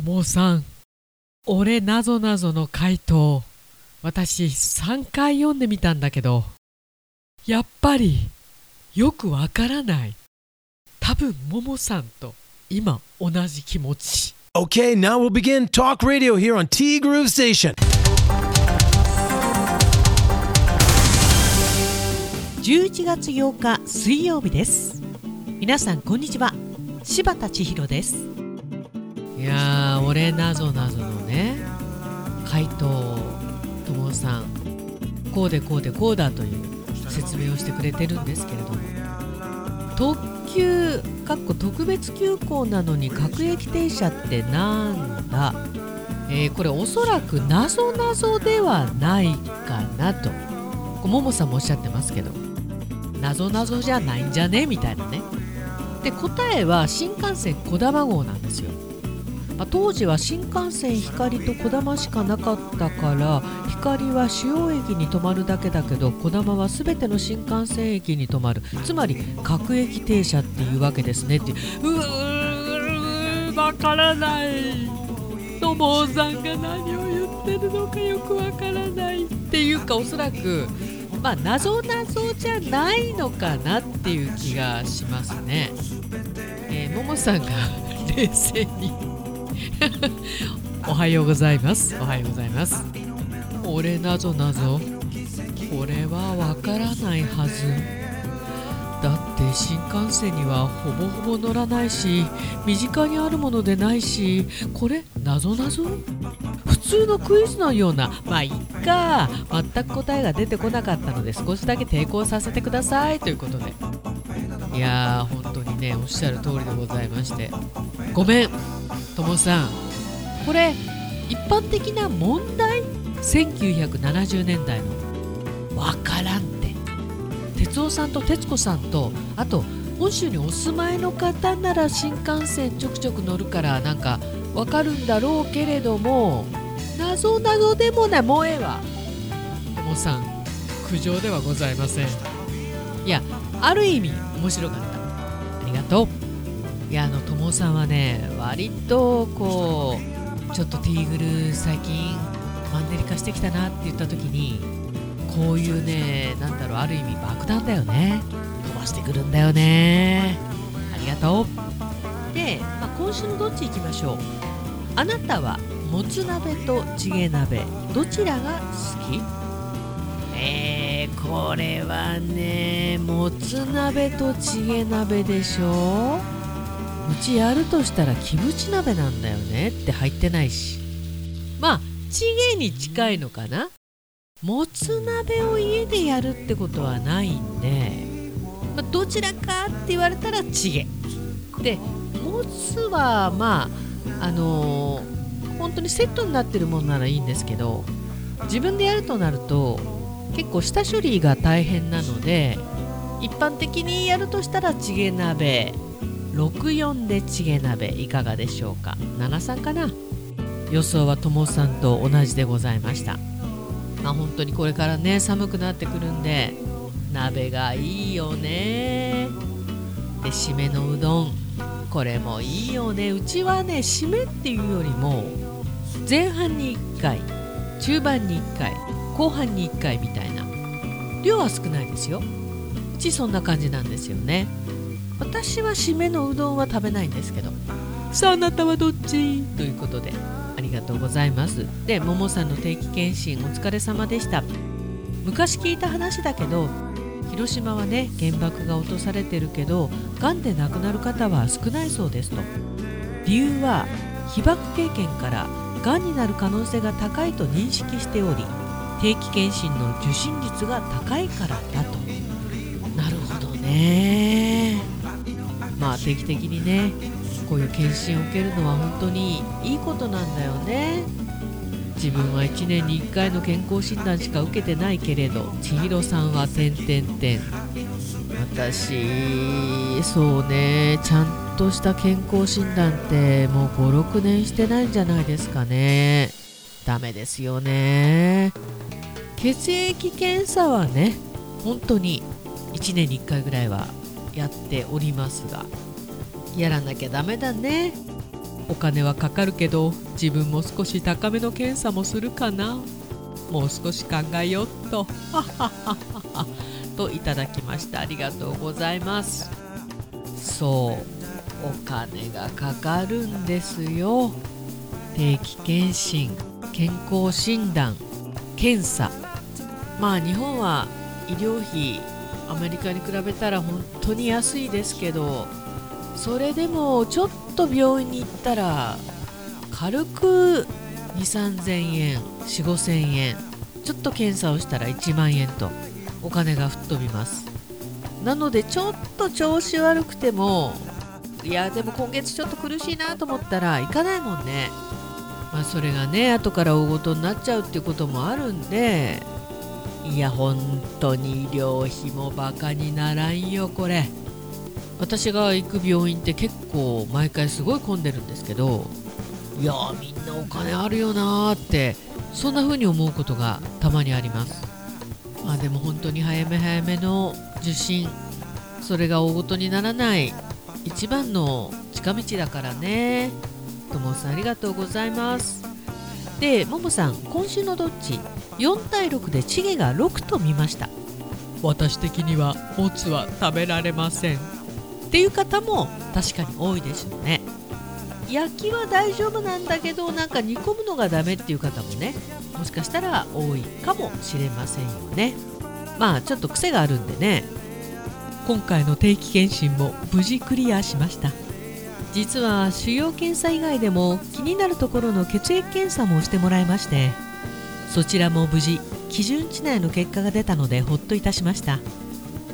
ともさん俺なぞなぞの回答私3回読んでみたんだけどやっぱりよくわからない。多分ももさんと今同じ気持ち。Okay, now we'll begin talk radio here on T Groove Station. 11月8日水曜日です。皆さんこんにちは。柴田千尋ですいやー俺なぞなぞのね回答ともさん。こうでこうでこうだという説明をしてくれてるんですけれども。特急かっこ特別急行なのに各駅停車ってなんだ、えーこれおそらくなぞなぞではないかなと。ももさんもおっしゃってますけど。なぞなぞじゃないんじゃね？みたいなね。で答えは新幹線こだま号なんですよ。まあ当時は新幹線光とこだましかなかったから光は主要駅に止まるだけだけどこだまは全ての新幹線駅に止まる。つまり各駅停車っていうわけですねってう。うーわからない。ともさんが何を言ってるのかよくわからないっていうかおそらくまあ謎謎じゃないのかなっていう気がしますね。えー、ももさんが冷静に おはようございます。おはようございます。俺なぞなぞ。これはわからないはず。だって新幹線にはほぼほぼ乗らないし身近にあるものでないしこれなぞなぞ？普通のクイズのような。まあいっか。全く答えが出てこなかったので少しだけ抵抗させてください。ということで。いやー本当にねおっしゃる通りでございまして。ごめん。ともさん。これ一般的な問題？1970年代の。わからんって。哲夫さんと徹子さんとあと本州にお住まいの方なら新幹線ちょくちょく乗るからなんかわかるんだろうけれども謎謎でもない。もうええわ。ともさん苦情ではございません。いやある意味面白かった。ありがとう。いやあのともさんはね割とこうちょっとティーグル最近マンネリ化してきたなって言った時にこういうねなんだろうある意味爆弾だよね。飛ばしてくるんだよね。ありがとう。で、まあ、今週のどっち行きましょう。あなたはもつ鍋とチゲ鍋どちらが好き？えー、これはねもつ鍋とチゲ鍋でしょうちやるとしたらキムチ鍋なんだよねって入ってないし。まあチゲに近いのかな。もつ鍋を家でやるってことはないんで、まあどちらかって言われたらチゲ。でもつはまああのー本当にセットになってるものならいいんですけど自分でやるとなると結構下処理が大変なので一般的にやるとしたらチゲ鍋64でチゲ鍋いかがでしょうか？73かな？予想はともさんと同じでございました。まあ本当にこれからね寒くなってくるんで鍋がいいよね。で締めのうどん。これもいいよね。うちはね締めっていうよりも前半に1回中盤に1回後半に1回みたいな。量は少ないですよ。うちそんな感じなんですよね。私は締めのうどんは食べないんですけど。さああなたはどっち？ということでありがとうございます。でももさんの定期検診お疲れ様でした。昔聞いた話だけど広島はね原爆が落とされてるけどがんで亡くなる方は少ないそうですと。理由は被爆経験からがんになる可能性が高いと認識しており定期検診の受診率が高いからだと。なるほどね。定期的にねこういう検診を受けるのは本当にいいことなんだよね。自分は1年に1回の健康診断しか受けてないけれど千尋さんは点々点私そうねちゃんとした健康診断ってもう56年してないんじゃないですかね。ダメですよね。血液検査はね本当に1年に1回ぐらいはやっておりますがやらなきゃダメだね。お金はかかるけど自分も少し高めの検査もするかな。もう少し考えよっと。といただきました。ありがとうございます。そうお金がかかるんですよ。定期検診健康診断検査。まあ日本は医療費アメリカに比べたら本当に安いですけどそれでもちょっと病院に行ったら軽く2 3 0 0 0円4 5 0 0 0円ちょっと検査をしたら1万円とお金が吹っ飛びます。なのでちょっと調子悪くてもいやでも今月ちょっと苦しいなと思ったら行かないもんね。まあそれがね後から大ごとになっちゃうっていうこともあるんでいや本当に医療費もバカにならんよこれ。私が行く病院って結構毎回すごい混んでるんですけどいやみんなお金あるよなーってそんな風に思うことがたまにあります。まあでも本当に早め早めの受診それが大ごとにならない一番の近道だからね。ともさんありがとうございます。でももさん今週のどっち？4対6でチゲが6と見ました。私的にはもつは食べられません。っていう方も確かに多いでしょうね。焼きは大丈夫なんだけどなんか煮込むのがダメっていう方もねもしかしたら多いかもしれませんよね。まあちょっと癖があるんでね。今回の定期検診も無事クリアしました。実は腫瘍検査以外でも気になるところの血液検査もしてもらいましてそちらも無事基準値内の結果が出たのでほっといたしました。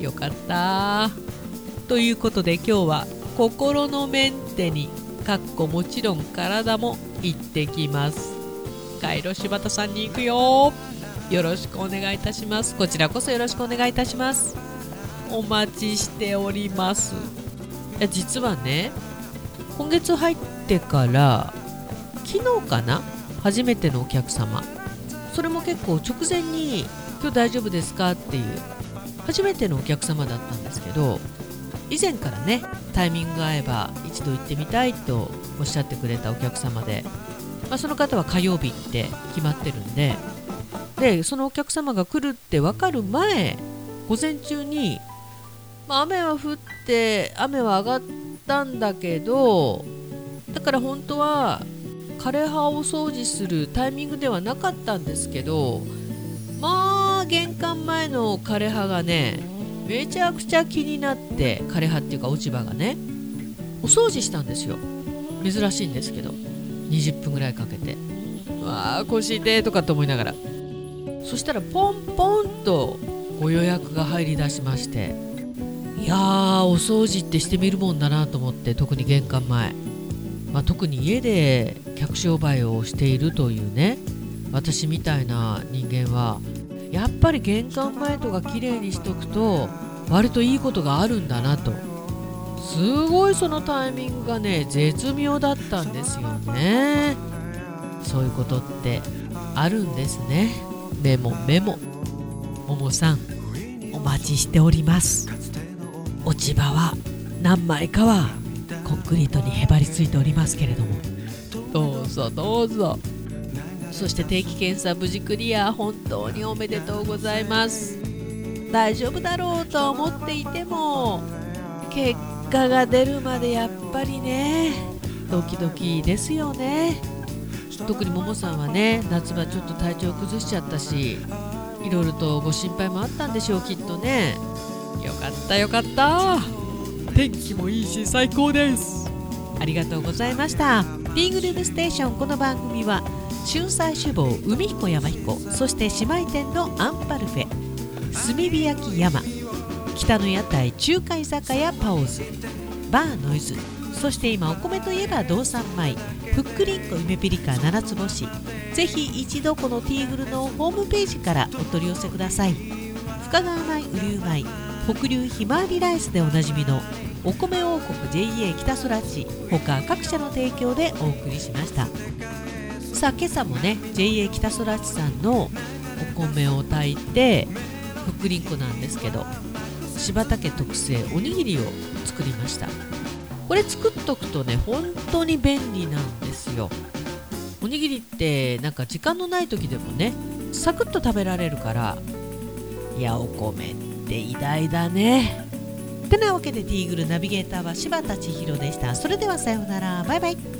よかった。ということで今日は心のメンテにかっこもちろん体も行ってきます。カイロ柴田さんに行くよ。よろしくお願いいたします。こちらこそよろしくお願いいたします。お待ちしております。いや実はね今月入ってから昨日かな？初めてのお客様。それも結構直前に「今日大丈夫ですか?」っていう初めてのお客様だったんですけど以前からねタイミングが合えば一度行ってみたいとおっしゃってくれたお客様で、まあ、その方は火曜日って決まってるんででそのお客様が来るって分かる前午前中に、まあ、雨は降って雨は上がったんだけどだから本当は枯れ葉を掃除するタイミングではなかったんですけどまあ玄関前の枯れ葉がねめちゃくちゃ気になって枯れ葉っていうか落ち葉がねお掃除したんですよ。珍しいんですけど20分ぐらいかけて。わあ腰痛とかと思いながら。そしたらポンポンとご予約が入りだしましていやーお掃除ってしてみるもんだなと思って特に玄関前、まあ、特に家で客商売をしているというね私みたいな人間はやっぱり玄関前とか綺麗にしとくと割といいことがあるんだなと。すごいそのタイミングがね絶妙だったんですよね。そういうことってあるんですね。メモメモ。ももさんお待ちしております。落ち葉は何枚かはコンクリートにへばりついておりますけれども。どうぞどうぞ。そして定期検査無事クリア本当におめでとうございます。大丈夫だろうと思っていても結果が出るまでやっぱりねドキドキですよね。特にももさんはね夏場ちょっと体調崩しちゃったしいろいろとご心配もあったんでしょうきっとね。よかったよかった。天気もいいし最高です。ありがとうございましたティーグルームステーション。この番組は春菜志望海彦山彦そして姉妹店のアンパルフェ炭火焼き山北の屋台中華居酒屋パオズバーノイズそして今お米といえば道産米ふっくりんこ夢ピリカ七つ星。ぜひ一度このティーグルのホームページからお取り寄せください。深川米雨竜米北流ひまわりライスでおなじみのお米王国 JA 北空地他各社の提供でお送りしました。さあ今朝もね JA 北空地さんのお米を炊いてふっくりんこなんですけど柴田家特製おにぎりを作りました。これ作っとくとね本当に便利なんですよ。おにぎりってなんか時間のない時でもねサクッと食べられるからいやお米って偉大だね。てなわけでティーグルナビゲーターは柴田千尋でした。それではさようなら。バイバイ。